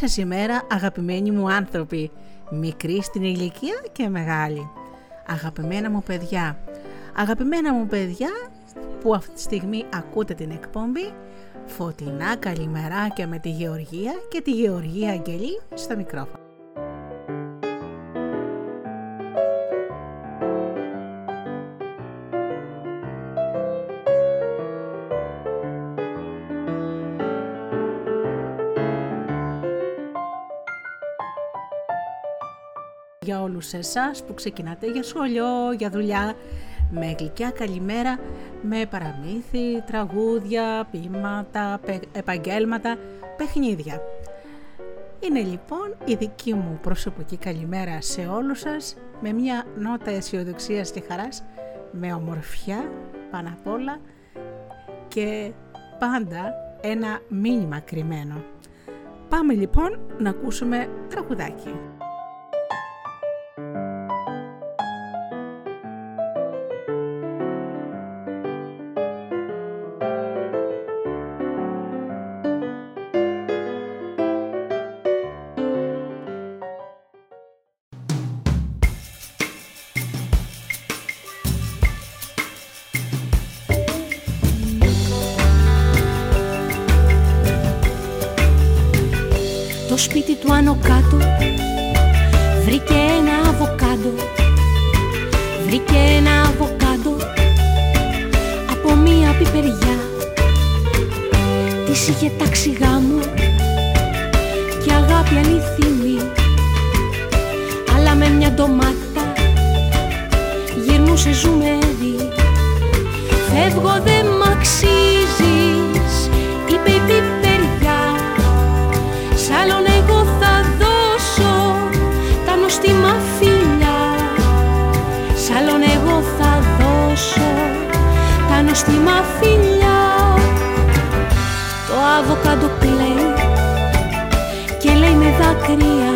Καλή σας ημέρα αγαπημένοι μου άνθρωποι, μικρή στην ηλικία και μεγάλη. Αγαπημένα μου παιδιά, αγαπημένα μου παιδιά που αυτή τη στιγμή ακούτε την εκπομπή, φωτεινά καλημεράκια με τη Γεωργία και τη Γεωργία Αγγελή στο μικρόφωνο. Για όλους εσάς που ξεκινάτε για σχολείο, για δουλειά, με γλυκιά καλημέρα, με παραμύθι, τραγούδια, ποίηματα, επαγγέλματα, παιχνίδια. Είναι λοιπόν η δική μου προσωπική καλημέρα σε όλους σας, με μια νότα αισιοδοξίας και χαράς, με ομορφιά πάνω απ' όλα και πάντα ένα μήνυμα κρυμμένο. Πάμε λοιπόν να ακούσουμε τραγουδάκι. σπίτι του άνω κάτω. Βρήκε ένα αβοκάντο. Βρήκε ένα αβοκάντο Από μία πιπεριά. Της είχε τάξει γάμο Και αγάπη αληθινή. Αλλά με μια ντομάτα Γυρνούσε ζουμερή Φεύγω στη μαφιλιά Το αβοκάντο κλαίει και λέει με δάκρυα.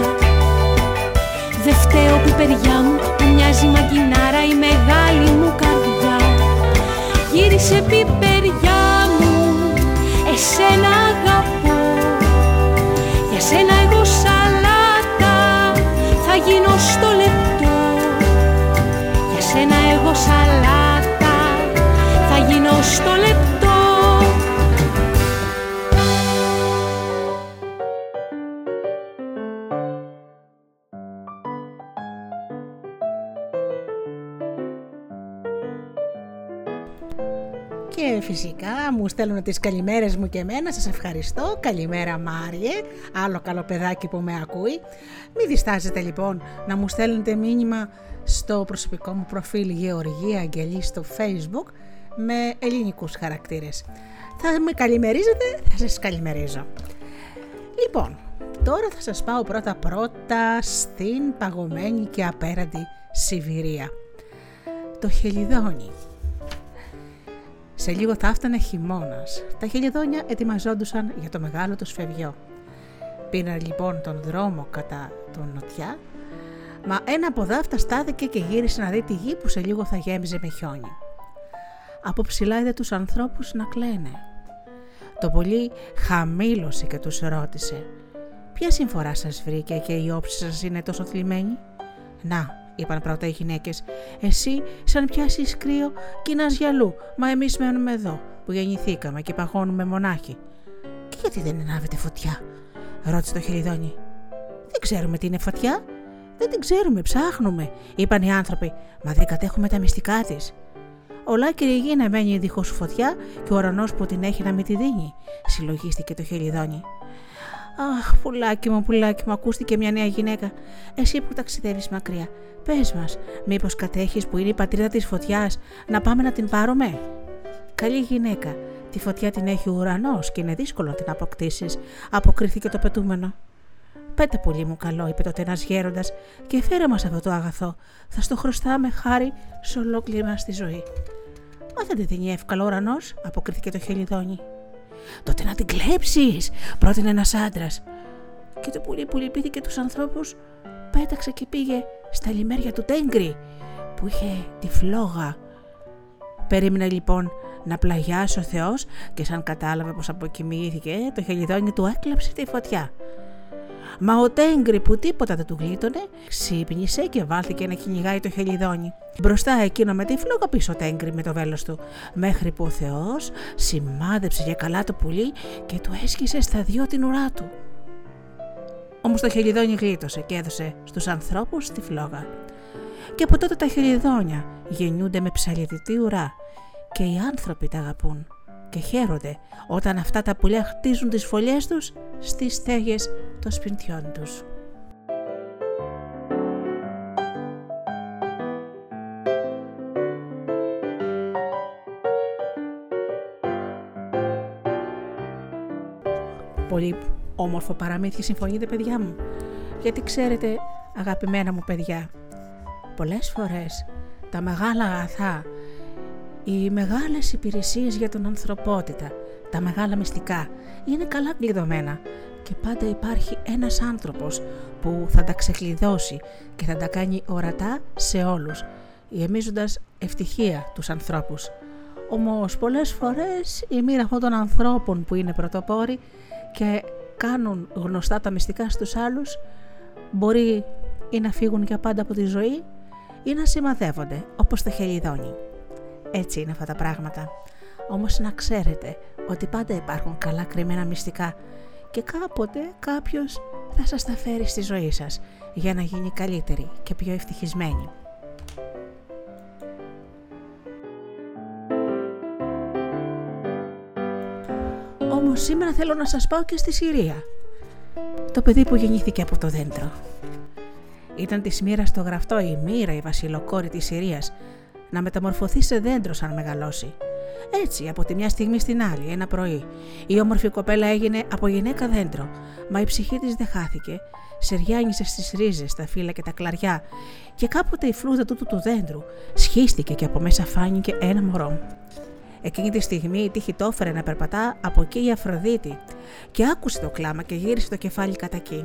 Δε φταίω που παιδιά μου που μοιάζει μαγκινάρα η μεγάλη μου καρδιά. Γύρισε πιπεριά μου, εσένα αγαπώ. Για σένα στέλνω τις καλημέρες μου και εμένα, σας ευχαριστώ. Καλημέρα Μάριε, άλλο καλό παιδάκι που με ακούει. Μην διστάζετε λοιπόν να μου στέλνετε μήνυμα στο προσωπικό μου προφίλ Γεωργία Αγγελή στο facebook με ελληνικούς χαρακτήρες. Θα με καλημερίζετε, θα σας καλημερίζω. Λοιπόν, τώρα θα σας πάω πρώτα πρώτα στην παγωμένη και απέραντη Σιβηρία. Το χελιδόνι σε λίγο θα έφτανε χειμώνας. Τα χελιδόνια ετοιμαζόντουσαν για το μεγάλο τους σφευγιό. Πήραν λοιπόν τον δρόμο κατά τον νοτιά, μα ένα από δάφτα στάθηκε και γύρισε να δει τη γη που σε λίγο θα γέμιζε με χιόνι. Από ψηλά είδε τους ανθρώπους να κλαίνε. Το πολύ χαμήλωσε και τους ρώτησε «Ποια συμφορά σας βρήκε και η όψη σας είναι τόσο θλιμμένη» «Να, είπαν πρώτα οι γυναίκες. Εσύ, σαν πιάσει κρύο, κοινά γυαλού, μα εμείς μένουμε εδώ, που γεννηθήκαμε και παγώνουμε μονάχοι. Και γιατί δεν ανάβετε φωτιά, ρώτησε το χεριδόνι. Δεν ξέρουμε τι είναι φωτιά. Δεν την ξέρουμε, ψάχνουμε, είπαν οι άνθρωποι, μα δεν κατέχουμε τα μυστικά της. Ολάκυρη γη να μένει δίχως φωτιά και ο ουρανός που την έχει να μην τη δίνει, συλλογίστηκε το χελιδόνι. Αχ, πουλάκι μου, πουλάκι μου, ακούστηκε μια νέα γυναίκα. Εσύ που ταξιδεύεις μακριά, πες μας, μήπως κατέχεις που είναι η πατρίδα της φωτιάς, να πάμε να την πάρουμε; Καλή γυναίκα, τη φωτιά την έχει ο ουρανός και είναι δύσκολο να την αποκτήσεις, αποκρίθηκε το πετούμενο. Πέτε πολύ μου καλό, είπε τότε ένας γέροντας, και φέρε μας αυτό το αγαθό. Θα στο χρωστάμε χάρη σε ολόκληρη μας τη ζωή. Μα δεν τη δίνει εύκολο ουρανός, αποκρίθηκε το χελιδόνι. Τότε να την κλέψεις, πρότεινε ένας άντρας. Και το πουλί που λυπήθηκε τους ανθρώπους πέταξε και πήγε στα λιμέρια του Τέγκρη που είχε τη φλόγα. Περίμενε λοιπόν να πλαγιάσει ο Θεός και σαν κατάλαβε πως αποκοιμήθηκε το χελιδόνι του έκλεψε τη φωτιά. Μα ο Τέγκρη που τίποτα δεν του γλίτωνε, ξύπνησε και βάλθηκε να κυνηγάει το χελιδόνι. Μπροστά εκείνο με τη φλόγα πίσω ο Τέγκρη με το βέλος του, μέχρι που ο Θεός σημάδεψε για καλά το πουλί και του έσκησε στα δυο την ουρά του. Όμως το χελιδόνι γλίτωσε και έδωσε στους ανθρώπους τη φλόγα. Και από τότε τα χελιδόνια γεννιούνται με ψαλιδιτή ουρά και οι άνθρωποι τα αγαπούν και χαίρονται όταν αυτά τα πουλιά χτίζουν τις φωλιές τους στις στέγες των σπιτιών τους. Πολύ όμορφο παραμύθι συμφωνείτε παιδιά μου, γιατί ξέρετε αγαπημένα μου παιδιά, πολλές φορές τα μεγάλα αγαθά οι μεγάλες υπηρεσίες για τον ανθρωπότητα, τα μεγάλα μυστικά, είναι καλά κλειδωμένα και πάντα υπάρχει ένας άνθρωπος που θα τα ξεκλειδώσει και θα τα κάνει ορατά σε όλους, γεμίζοντας ευτυχία τους ανθρώπους. Όμως πολλές φορές η μοίρα αυτών των ανθρώπων που είναι πρωτοπόροι και κάνουν γνωστά τα μυστικά στους άλλους μπορεί ή να φύγουν για πάντα από τη ζωή ή να σημαδεύονται όπως το χελιδόνι. Έτσι είναι αυτά τα πράγματα. Όμως να ξέρετε ότι πάντα υπάρχουν καλά κρυμμένα μυστικά και κάποτε κάποιος θα σας τα φέρει στη ζωή σας για να γίνει καλύτερη και πιο ευτυχισμένη. Όμως σήμερα θέλω να σας πάω και στη Συρία. Το παιδί που γεννήθηκε από το δέντρο. Ήταν της μοίρας στο γραφτό η μοίρα η βασιλοκόρη της Συρίας να μεταμορφωθεί σε δέντρο σαν μεγαλώσει. Έτσι, από τη μια στιγμή στην άλλη, ένα πρωί, η όμορφη κοπέλα έγινε από γυναίκα δέντρο, μα η ψυχή της δεν χάθηκε. Σεριάνισε στις ρίζες, τα φύλλα και τα κλαριά, και κάποτε η φλούδα τούτου του δέντρου σχίστηκε και από μέσα φάνηκε ένα μωρό. Εκείνη τη στιγμή η τύχη το έφερε να περπατά από εκεί η Αφροδίτη και άκουσε το κλάμα και γύρισε το κεφάλι κατά εκεί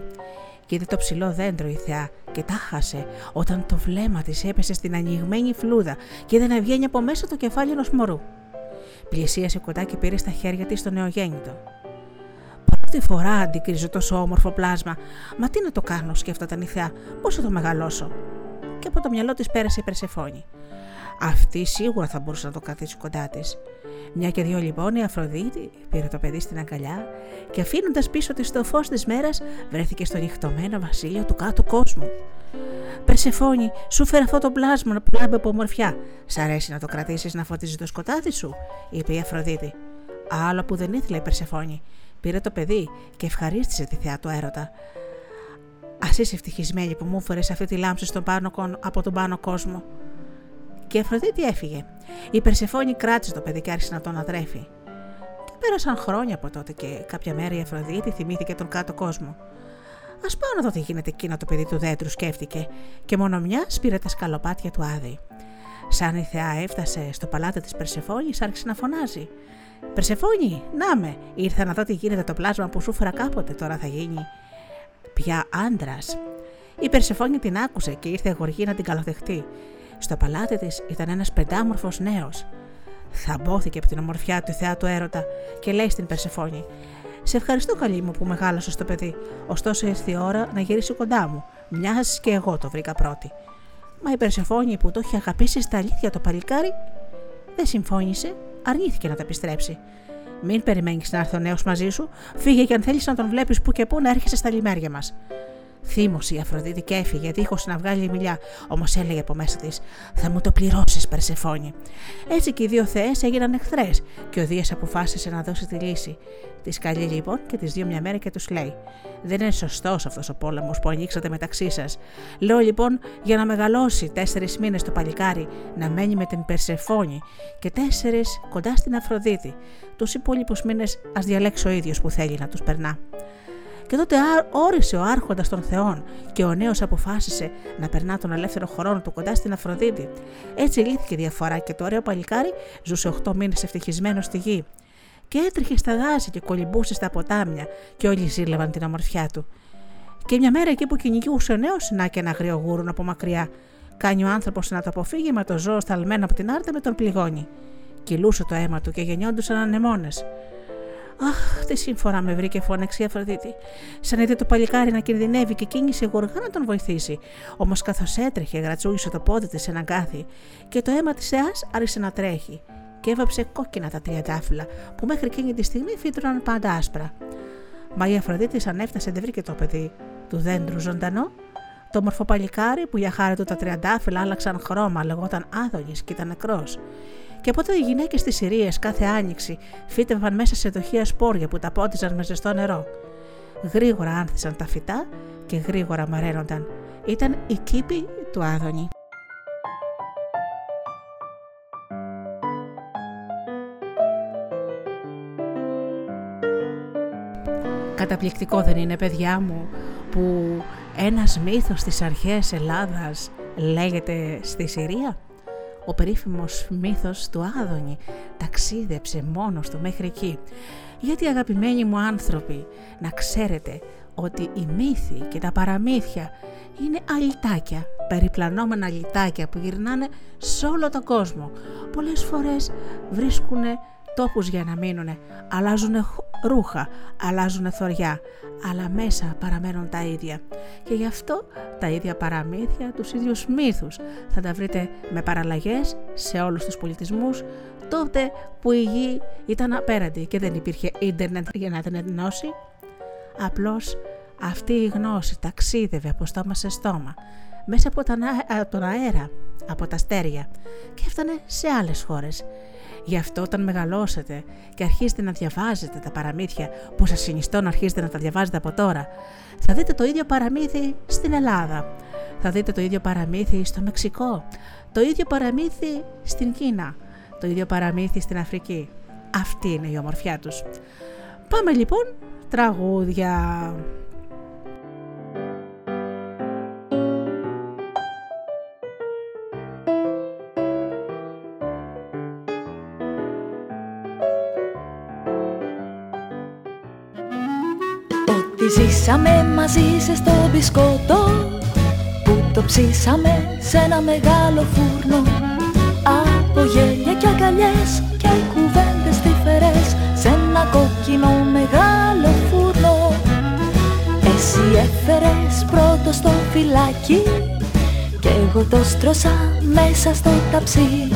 και είδε το ψηλό δέντρο η θεά και τα χάσε όταν το βλέμμα της έπεσε στην ανοιγμένη φλούδα και είδε να βγαίνει από μέσα το κεφάλι ενός μωρού. Πλησίασε κοντά και πήρε στα χέρια της το νεογέννητο. Πρώτη φορά αντικρίζω τόσο όμορφο πλάσμα. Μα τι να το κάνω, σκέφτονταν η θεά, πώ θα το μεγαλώσω. Και από το μυαλό της πέρασε η Περσεφόνη. Αυτή σίγουρα θα μπορούσε να το καθίσει κοντά της. Μια και δύο λοιπόν η Αφροδίτη πήρε το παιδί στην αγκαλιά και αφήνοντας πίσω της το φως της μέρας βρέθηκε στο νυχτωμένο βασίλειο του κάτω κόσμου. Περσεφόνη, σου φέρε αυτό το πλάσμα που λάμπει από ομορφιά. Σ' αρέσει να το κρατήσεις να φωτίζεις το σκοτάδι σου, είπε η Αφροδίτη. Άλλο που δεν ήθελε η Περσεφόνη. Πήρε το παιδί και ευχαρίστησε τη θεά του έρωτα. Α είσαι ευτυχισμένη που μου φέρες αυτή τη λάμψη στον πάνω, από τον πάνω κόσμο και η Αφροδίτη έφυγε. Η Περσεφόνη κράτησε το παιδί και άρχισε να τον αδρέφει. Και πέρασαν χρόνια από τότε και κάποια μέρα η Αφροδίτη θυμήθηκε τον κάτω κόσμο. Α πάω να δω τι γίνεται εκείνο το παιδί του δέντρου, σκέφτηκε, και μόνο μια πήρε τα σκαλοπάτια του άδη. Σαν η θεά έφτασε στο παλάτι της Περσεφόνης, άρχισε να φωνάζει. Περσεφόνη, να με, ήρθα να δω τι γίνεται το πλάσμα που σου φέρα κάποτε, τώρα θα γίνει πια άντρας. Η Περσεφόνη την άκουσε και ήρθε γοργή να την καλοδεχτεί. Στο παλάτι της ήταν ένας πεντάμορφος νέος. Θαμπόθηκε από την ομορφιά του θεά του έρωτα και λέει στην Περσεφόνη: Σε ευχαριστώ, καλή μου, που μεγάλωσες το παιδί. Ωστόσο ήρθε η ώρα να γυρίσει κοντά μου. Μιας και εγώ το βρήκα πρώτη. Μα η Περσεφόνη που το είχε αγαπήσει στα αλήθεια το παλικάρι, δεν συμφώνησε, αρνήθηκε να τα επιστρέψει. Μην περιμένεις να έρθει ο νέος μαζί σου, φύγε και αν θέλεις να τον βλέπεις που και που να έρχεσαι στα λιμέρια μας. Θύμωσε η Αφροδίτη και έφυγε, δίχως να βγάλει μιλιά, όμως έλεγε από μέσα της: Θα μου το πληρώσεις, Περσεφόνη. Έτσι και οι δύο θεές έγιναν εχθρές, και ο Δίας αποφάσισε να δώσει τη λύση. Τη καλεί λοιπόν και τις δύο μια μέρα και τους λέει: Δεν είναι σωστός αυτός ο πόλεμος που ανοίξατε μεταξύ σας. Λέω λοιπόν για να μεγαλώσει τέσσερις μήνες το παλικάρι να μένει με την Περσεφόνη και τέσσερις κοντά στην Αφροδίτη. Τους υπόλοιπους μήνες ας διαλέξει ο ίδιος που θέλει να τους περνά. Και τότε όρισε ο Άρχοντας των Θεών και ο νέος αποφάσισε να περνά τον ελεύθερο χρόνο του κοντά στην Αφροδίτη. Έτσι λύθηκε η διαφορά και το ωραίο παλικάρι ζούσε 8 μήνες ευτυχισμένος στη γη. Και έτρεχε στα δάση και κολυμπούσε στα ποτάμια, και όλοι ζήλευαν την ομορφιά του. Και μια μέρα εκεί που κυνηγούσε ο νέος, να και ένα γρήγορο από μακριά. Κάνει ο άνθρωπος να το αποφύγει, με το ζώο σταλμένο από την άρτα με τον πληγώνει. Κυλούσε το αίμα του και γεννιόντουσαν ανεμόνες. Αχ, τι σύμφορα με βρήκε, φώναξε η Αφροδίτη. Σαν είδε το παλικάρι να κινδυνεύει και κίνησε γοργά να τον βοηθήσει. Όμως καθώς έτρεχε, γρατσούγησε το πόδι της σε έναν κάθι και το αίμα της Εά άρχισε να τρέχει και έβαψε κόκκινα τα τριαντάφυλλα που μέχρι εκείνη τη στιγμή φύτρωναν πάντα άσπρα. Μα η Αφροδίτης αν έφτασε δεν βρήκε το παιδί του δέντρου ζωντανό. Το μορφό παλικάρι που για χάρη του τα τριαντάφυλλα άλλαξαν χρώμα, λεγόταν Άδωνης και ήταν νεκρός. Και οπότε οι γυναίκες της Συρίας κάθε άνοιξη φύτευαν μέσα σε δοχεία σπόρια που τα πότιζαν με ζεστό νερό. Γρήγορα άνθησαν τα φυτά και γρήγορα μαραίνονταν. Ήταν η κήπη του Άδωνη. Καταπληκτικό δεν είναι παιδιά μου που ένας μύθος της αρχαίας Ελλάδας λέγεται στη Συρία; Ο περίφημος μύθος του Άδωνη ταξίδεψε μόνος του μέχρι εκεί. Γιατί αγαπημένοι μου άνθρωποι να ξέρετε ότι οι μύθοι και τα παραμύθια είναι αλυτάκια, περιπλανόμενα αλυτάκια που γυρνάνε σε όλο τον κόσμο. Πολλές φορές βρίσκουν τόπους για να μείνουν, αλλάζουν ρούχα, αλλάζουν θωριά, αλλά μέσα παραμένουν τα ίδια. Και γι' αυτό τα ίδια παραμύθια, τους ίδιους μύθους θα τα βρείτε με παραλλαγές σε όλους τους πολιτισμούς, τότε που η γη ήταν απέραντη και δεν υπήρχε ίντερνετ για να την ενώσει. Απλώς αυτή η γνώση ταξίδευε από στόμα σε στόμα, μέσα από τον αέρα, από τα αστέρια και έφτανε σε άλλες χώρες Γι' αυτό όταν μεγαλώσετε και αρχίσετε να διαβάζετε τα παραμύθια που σας συνιστώ να αρχίσετε να τα διαβάζετε από τώρα, θα δείτε το ίδιο παραμύθι στην Ελλάδα, θα δείτε το ίδιο παραμύθι στο Μεξικό, το ίδιο παραμύθι στην Κίνα, το ίδιο παραμύθι στην Αφρική. Αυτή είναι η ομορφιά τους. Πάμε λοιπόν τραγούδια. Ζήσαμε μαζί σε στο μπισκότο Που το ψήσαμε σε ένα μεγάλο φούρνο. Από γέλια και αγκαλιές και κουβέντες τυφερές Σε ένα κόκκινο μεγάλο φούρνο. Εσύ έφερες πρώτο στο φυλάκι Κι εγώ το στρώσα μέσα στο ταψί.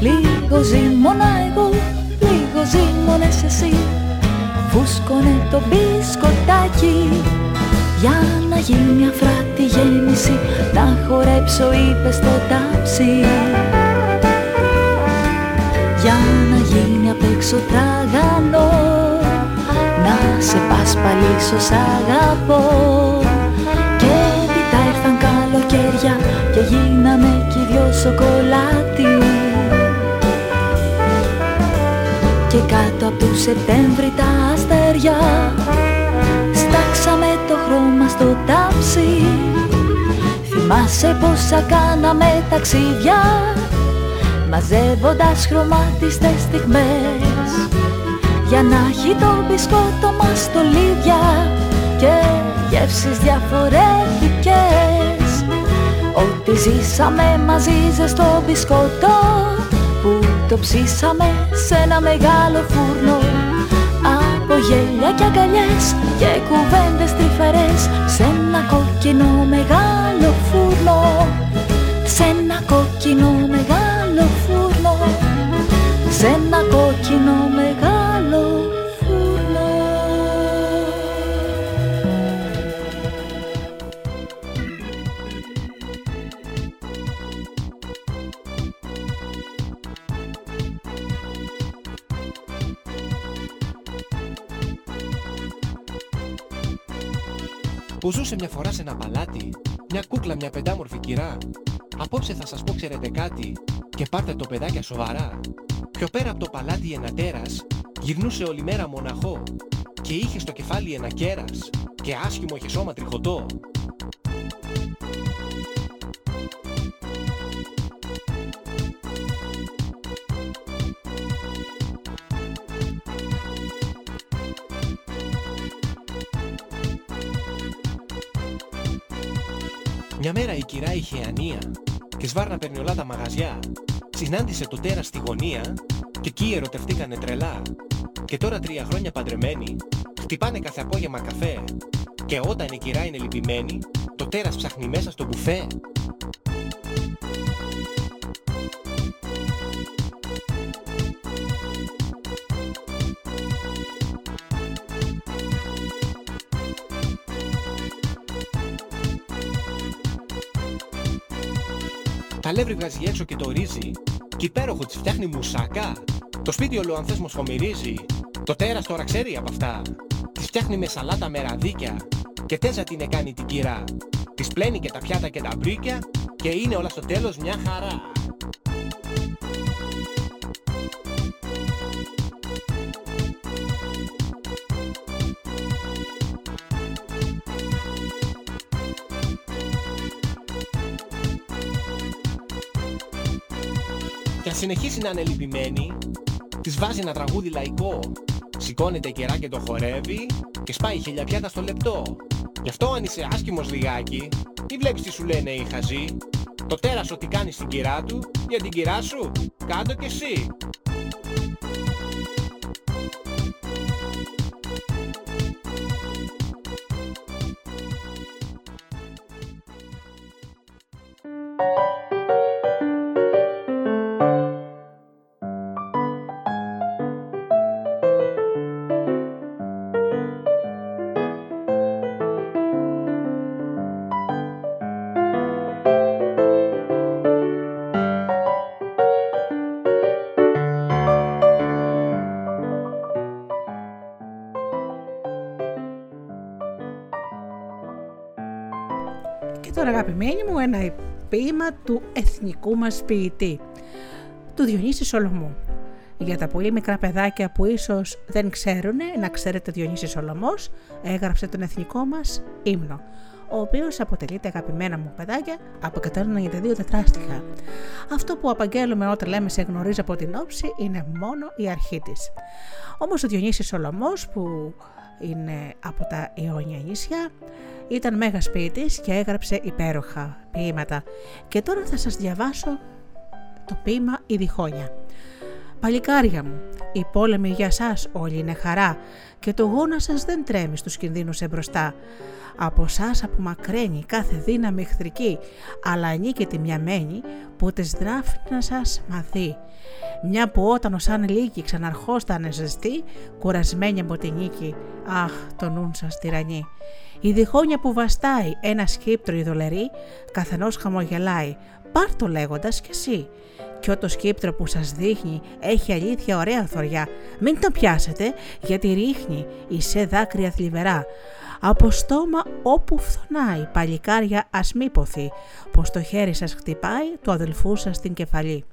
Λίγο ζήμωνα εγώ, λίγο ζήμωνες εσύ φούσκωνε το μπισκοτάκι για να γίνει αφράτη γέννηση να χορέψω είπε στο τάψι. Για να γίνει απ' έξω τραγανό να σε πασπαλίσω σ' αγαπώ. Και έπειτα ήρθαν καλοκαίρια και γίναμε κι δυο σοκολάτι και κάτω από του Σεπτέμβρη τα αστέρια Στάξαμε το χρώμα στο τάψι. Θυμάσαι πόσα κάναμε ταξίδια Μαζεύοντας χρωμάτιστες στιγμές. Για να έχει το μπισκότο μας στολίδια Και γεύσεις διαφορετικές. Ό,τι ζήσαμε μαζί ζεστό μπισκότο που το ψήσαμε σε ένα μεγάλο φούρνο. Από γέλια και αγκαλιές και κουβέντες τρυφερές σε ένα κόκκινο μεγάλο φούρνο. Σε ένα κόκκινο μεγάλο φούρνο. Σε ένα κόκκινο μεγάλο που ζούσε μια φορά σε ένα παλάτι, μια κούκλα, μια πεντάμορφη κυρά. Απόψε θα σας πω ξέρετε κάτι και πάρτε το παιδάκια σοβαρά. Πιο πέρα από το παλάτι ένα τέρας γυρνούσε όλη μέρα μοναχό και είχε στο κεφάλι ένα κέρας και άσχημο είχε σώμα τριχωτό. Μια μέρα η κυρά είχε ανία και σβάρνα παίρνει όλα τα μαγαζιά. Συνάντησε το τέρας στη γωνία και εκεί ερωτευτήκανε τρελά. Και τώρα τρία χρόνια παντρεμένοι, χτυπάνε κάθε απόγευμα καφέ. Και όταν η κυρά είναι λυπημένη, το τέρας ψάχνει μέσα στο μπουφέ. Τα λεύρη βγάζει έξω και το ρύζι. Κι υπέροχο της φτιάχνει μουσακά. Το σπίτι όλο αν θες μοσχομυρίζει. Το τέρας τώρα ξέρει από αυτά. Της φτιάχνει με σαλάτα με ραδίκια. Και τέζα την κάνει την κυρά. Της πλένει και τα πιάτα και τα μπρίκια Και είναι όλα στο τέλος μια χαρά Και αν συνεχίσει να είναι λυπημένη, της βάζει ένα τραγούδι λαϊκό. Σηκώνεται κερά και το χορεύει και σπάει χιλιαπιάτα στο λεπτό. Γι' αυτό αν είσαι άσχημος λιγάκι, μη βλέπεις τι σου λένε οι χαζοί; Το τέρας ό,τι κάνεις στην κυρά του, για την κυρά σου, κάντο κι εσύ. Τώρα αγαπημένοι μου ένα ποίημα του εθνικού μας ποιητή, του Διονύση Σολομού. Για τα πολύ μικρά παιδάκια που ίσως δεν ξέρουν, να ξέρετε Διονύση Σολομός έγραψε τον εθνικό μας ύμνο, ο οποίος αποτελείται αγαπημένα μου παιδάκια από 192 τετράστιχα. Αυτό που απαγγέλουμε όταν λέμε σε γνωρίζει από την όψη είναι μόνο η αρχή της. Όμως ο Διονύσης Σολομός που είναι από τα Ιόνια νησιά, ήταν μέγας ποιητής και έγραψε υπέροχα ποίηματα. Και τώρα θα σας διαβάσω το ποίημα «Η διχόνια». Παλικάρια μου, η πόλεμη για σας όλοι είναι χαρά και το γόνας σας δεν τρέμει στους κινδύνους εμπροστά. Από σας απομακραίνει κάθε δύναμη εχθρική, αλλά ανήκει μια μένη που τις δράφει να σας μαθεί. Μια που όταν ο σαν λύκη ξαναρχόστανε ζεστή, κουρασμένη από τη νίκη, αχ το νουν σας τυραννή. Η διχόνια που βαστάει ένα σκύπτρο ειδωλερή, καθενός χαμογελάει, πάρ το λέγοντας κι εσύ. Κι ό,το σκύπτρο που σας δείχνει έχει αλήθεια ωραία θωριά, μην το πιάσετε γιατί ρίχνει σε δάκρυα θλιβερά. Από στόμα όπου φθονάει παλικάρια ας μη ποθεί, πως το χέρι σας χτυπάει του αδελφού σας στην κεφαλή.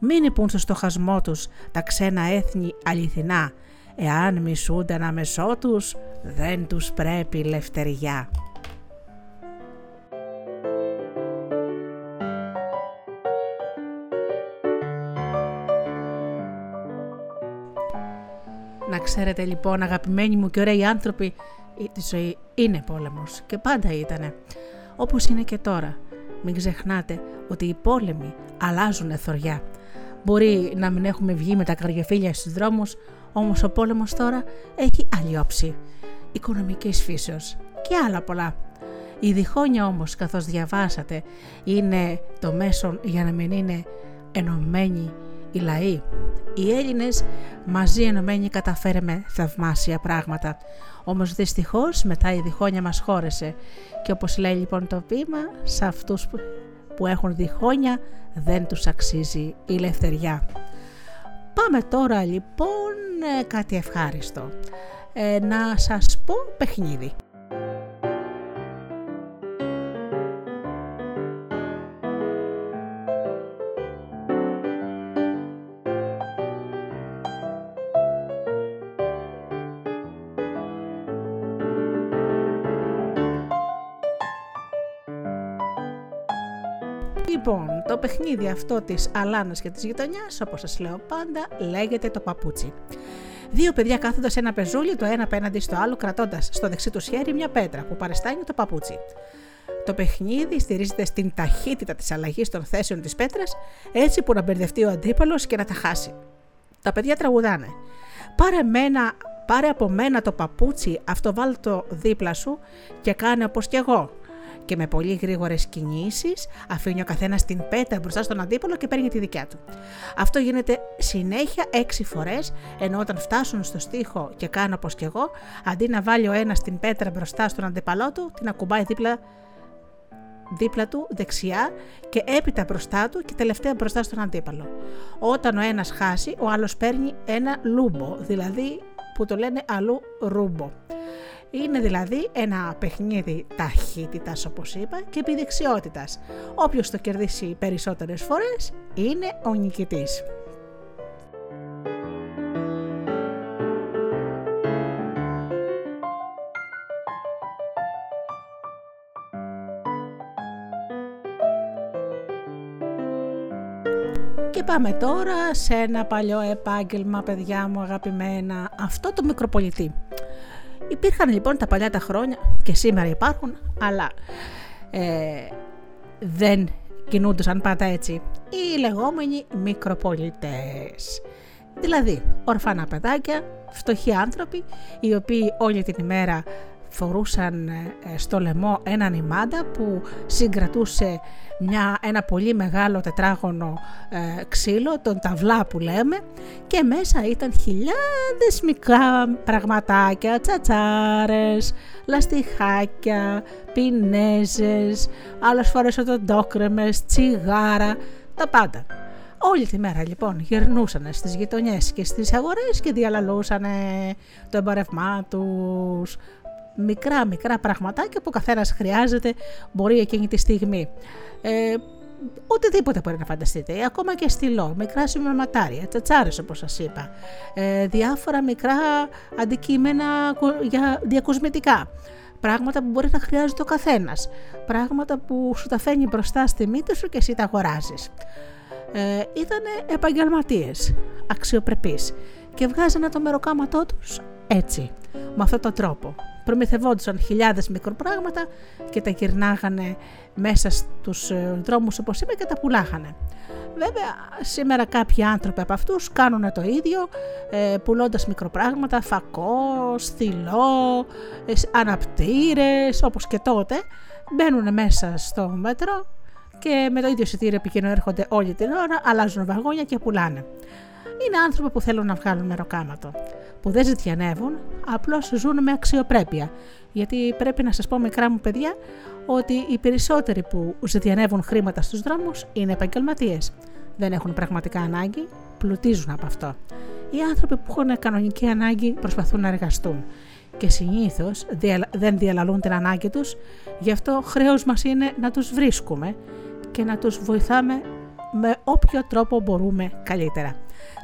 Μην υπούν στο στοχασμό τους τα ξένα έθνη αληθινά, εάν μισούνταν αμεσό τους δεν τους πρέπει λευτεριά. Να ξέρετε λοιπόν αγαπημένοι μου και ωραίοι άνθρωποι, η ζωή είναι πόλεμος και πάντα ήτανε. Όπως είναι και τώρα. Μην ξεχνάτε ότι οι πόλεμοι αλλάζουν θωριά. Μπορεί να μην έχουμε βγει με τα καρδιοφύλια στους δρόμους, όμως ο πόλεμος τώρα έχει άλλη όψη, οικονομικής φύσεως και άλλα πολλά. Η διχόνια όμως, καθώς διαβάσατε, είναι το μέσον για να μην είναι ενωμένοι οι λαοί. Οι Έλληνες μαζί ενωμένοι καταφέραμε θαυμάσια πράγματα. Όμως δυστυχώς μετά η διχόνια μας χώρεσε και όπως λέει λοιπόν το ποίημα, σε αυτούς που έχουν διχόνια δεν τους αξίζει η ελευθεριά. Πάμε τώρα λοιπόν ε, κάτι ευχάριστο. Ε, να σας πω παιχνίδι. Λοιπόν, το παιχνίδι αυτό της Αλάνας και της γειτονιάς, όπως σας λέω πάντα, λέγεται το παπούτσι. Δύο παιδιά κάθονται σε ένα πεζούλι, το ένα απέναντι στο άλλο, κρατώντας στο δεξί τους χέρι μια πέτρα που παρεστάνει το παπούτσι. Το παιχνίδι στηρίζεται στην ταχύτητα της αλλαγής των θέσεων της πέτρας, έτσι που να μπερδευτεί ο αντίπαλος και να τα χάσει. Τα παιδιά τραγουδάνε. Πάρε, μένα, πάρε από μένα το παπούτσι, αυτό βάλ το δίπλα σου και κάνε όπως κι εγώ και με πολύ γρήγορες κινήσεις αφήνει ο καθένας την πέτα μπροστά στον αντίπαλο και παίρνει τη δικιά του. Αυτό γίνεται συνέχεια έξι φορές, ενώ όταν φτάσουν στο στίχο και κάνω όπως κι εγώ, αντί να βάλει ο ένας την πέτρα μπροστά στον αντίπαλό του, την ακουμπάει δίπλα δίπλα του, δεξιά και έπειτα μπροστά του και τελευταία μπροστά στον αντίπαλο. Όταν ο ένας χάσει, ο άλλος παίρνει ένα λούμπο, δηλαδή που το λένε αλλού ρούμπο. Είναι δηλαδή ένα παιχνίδι ταχύτητας όπως είπα και επιδεξιότητας. Όποιος το κερδίσει περισσότερες φορές είναι ο νικητής. Και πάμε τώρα σε ένα παλιό επάγγελμα, παιδιά μου αγαπημένα, αυτό το μικροπολιτή. Υπήρχαν λοιπόν τα παλιά τα χρόνια και σήμερα υπάρχουν, αλλά ε, δεν κινούντουσαν πάντα έτσι. Οι λεγόμενοι μικροπολιτές. Δηλαδή, ορφανά παιδάκια, φτωχοί άνθρωποι, οι οποίοι όλη την ημέρα φορούσαν ε, στο λαιμό έναν ημάντα που συγκρατούσε μια, ένα πολύ μεγάλο τετράγωνο ε, ξύλο, τον ταυλά που λέμε και μέσα ήταν χιλιάδες μικρά πραγματάκια, τσατσάρες, λαστιχάκια, πινέζες, άλλες φορές οδοντόκρεμες, τσιγάρα, τα πάντα. Όλη τη μέρα λοιπόν γυρνούσαν στις γειτονιές και στις αγορές και διαλαλούσαν το εμπορευμά τους, μικρά μικρά πραγματάκια που ο καθένας χρειάζεται μπορεί εκείνη τη στιγμή. Ε, οτιδήποτε μπορεί να φανταστείτε, ακόμα και στυλό, μικρά σημειωματάρια, τσατσάρες όπως σας είπα, ε, διάφορα μικρά αντικείμενα για διακοσμητικά, πράγματα που μπορεί να χρειάζεται ο καθένας, πράγματα που σου τα φαίνει μπροστά στη μύτη σου και εσύ τα αγοράζεις. Ε, ήταν επαγγελματίες, αξιοπρεπείς. Και βγάζανε το μεροκάματό τους έτσι, με αυτόν τον τρόπο προμηθευόντουσαν χιλιάδες μικροπράγματα και τα γυρνάγανε μέσα στους ε, δρόμους όπως είπε και τα πουλάχανε. Βέβαια σήμερα κάποιοι άνθρωποι από αυτούς κάνουν το ίδιο ε, πουλώντας μικροπράγματα, φακό, στυλό, ε, αναπτήρες όπως και τότε μπαίνουν μέσα στο μέτρο και με το ίδιο εισιτήριο έρχονται όλη την ώρα, αλλάζουν βαγόνια και πουλάνε. Είναι άνθρωποι που θέλουν να βγάλουν μεροκάματο που δεν ζητιανεύουν, απλώς ζουν με αξιοπρέπεια. Γιατί πρέπει να σας πω, μικρά μου παιδιά, ότι οι περισσότεροι που ζητιανεύουν χρήματα στους δρόμους είναι επαγγελματίες. Δεν έχουν πραγματικά ανάγκη, πλουτίζουν από αυτό. Οι άνθρωποι που έχουν κανονική ανάγκη προσπαθούν να εργαστούν και συνήθως δεν διαλαλούν την ανάγκη τους, γι' αυτό χρέος μας είναι να τους βρίσκουμε και να τους βοηθάμε με όποιο τρόπο μπορούμε καλύτερα.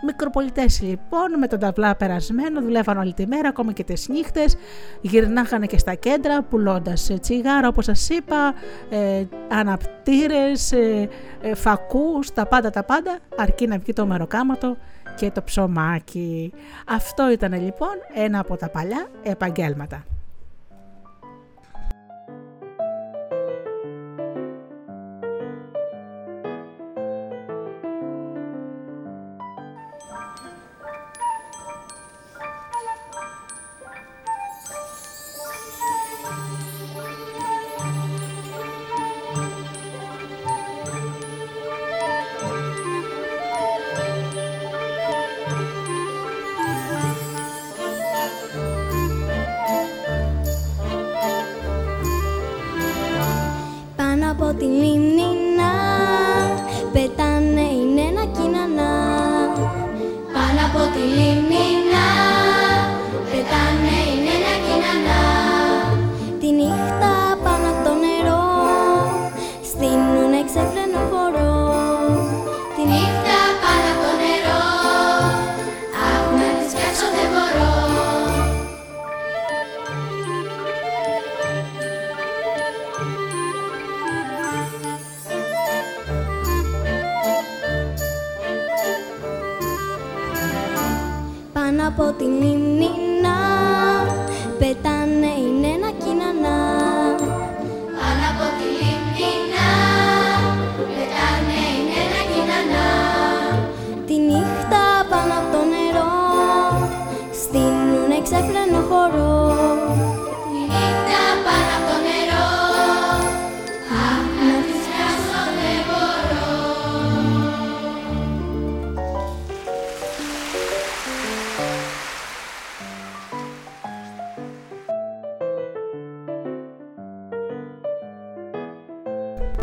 Μικροπολιτές λοιπόν με τον ταυλά περασμένο δουλεύαν όλη τη μέρα, ακόμα και τις νύχτες. Γυρνάγανε και στα κέντρα πουλώντας τσιγάρα, όπως σας είπα, ε, αναπτήρες, ε, ε, φακούς, τα πάντα τα πάντα, αρκεί να βγει το μεροκάματο και το ψωμάκι. Αυτό ήταν λοιπόν ένα από τα παλιά επαγγέλματα.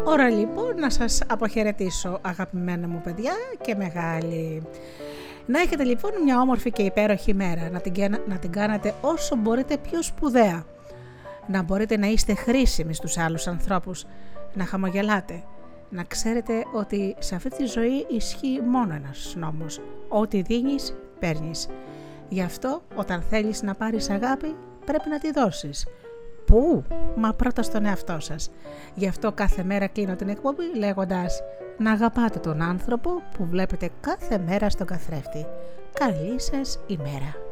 Ώρα λοιπόν να σας αποχαιρετήσω αγαπημένα μου παιδιά και μεγάλη. Να έχετε λοιπόν μια όμορφη και υπέροχη μέρα, να την, καίνα- να την κάνετε όσο μπορείτε πιο σπουδαία. Να μπορείτε να είστε χρήσιμοι στους άλλους ανθρώπους, να χαμογελάτε. Να ξέρετε ότι σε αυτή τη ζωή ισχύει μόνο ένας νόμος. Ό,τι δίνεις, παίρνεις. Γι' αυτό όταν θέλεις να πάρεις αγάπη πρέπει να τη δώσεις. Πού; Μα πρώτα στον εαυτό σας. Γι' αυτό κάθε μέρα κλείνω την εκπομπή λέγοντας να αγαπάτε τον άνθρωπο που βλέπετε κάθε μέρα στον καθρέφτη. Καλή σας ημέρα.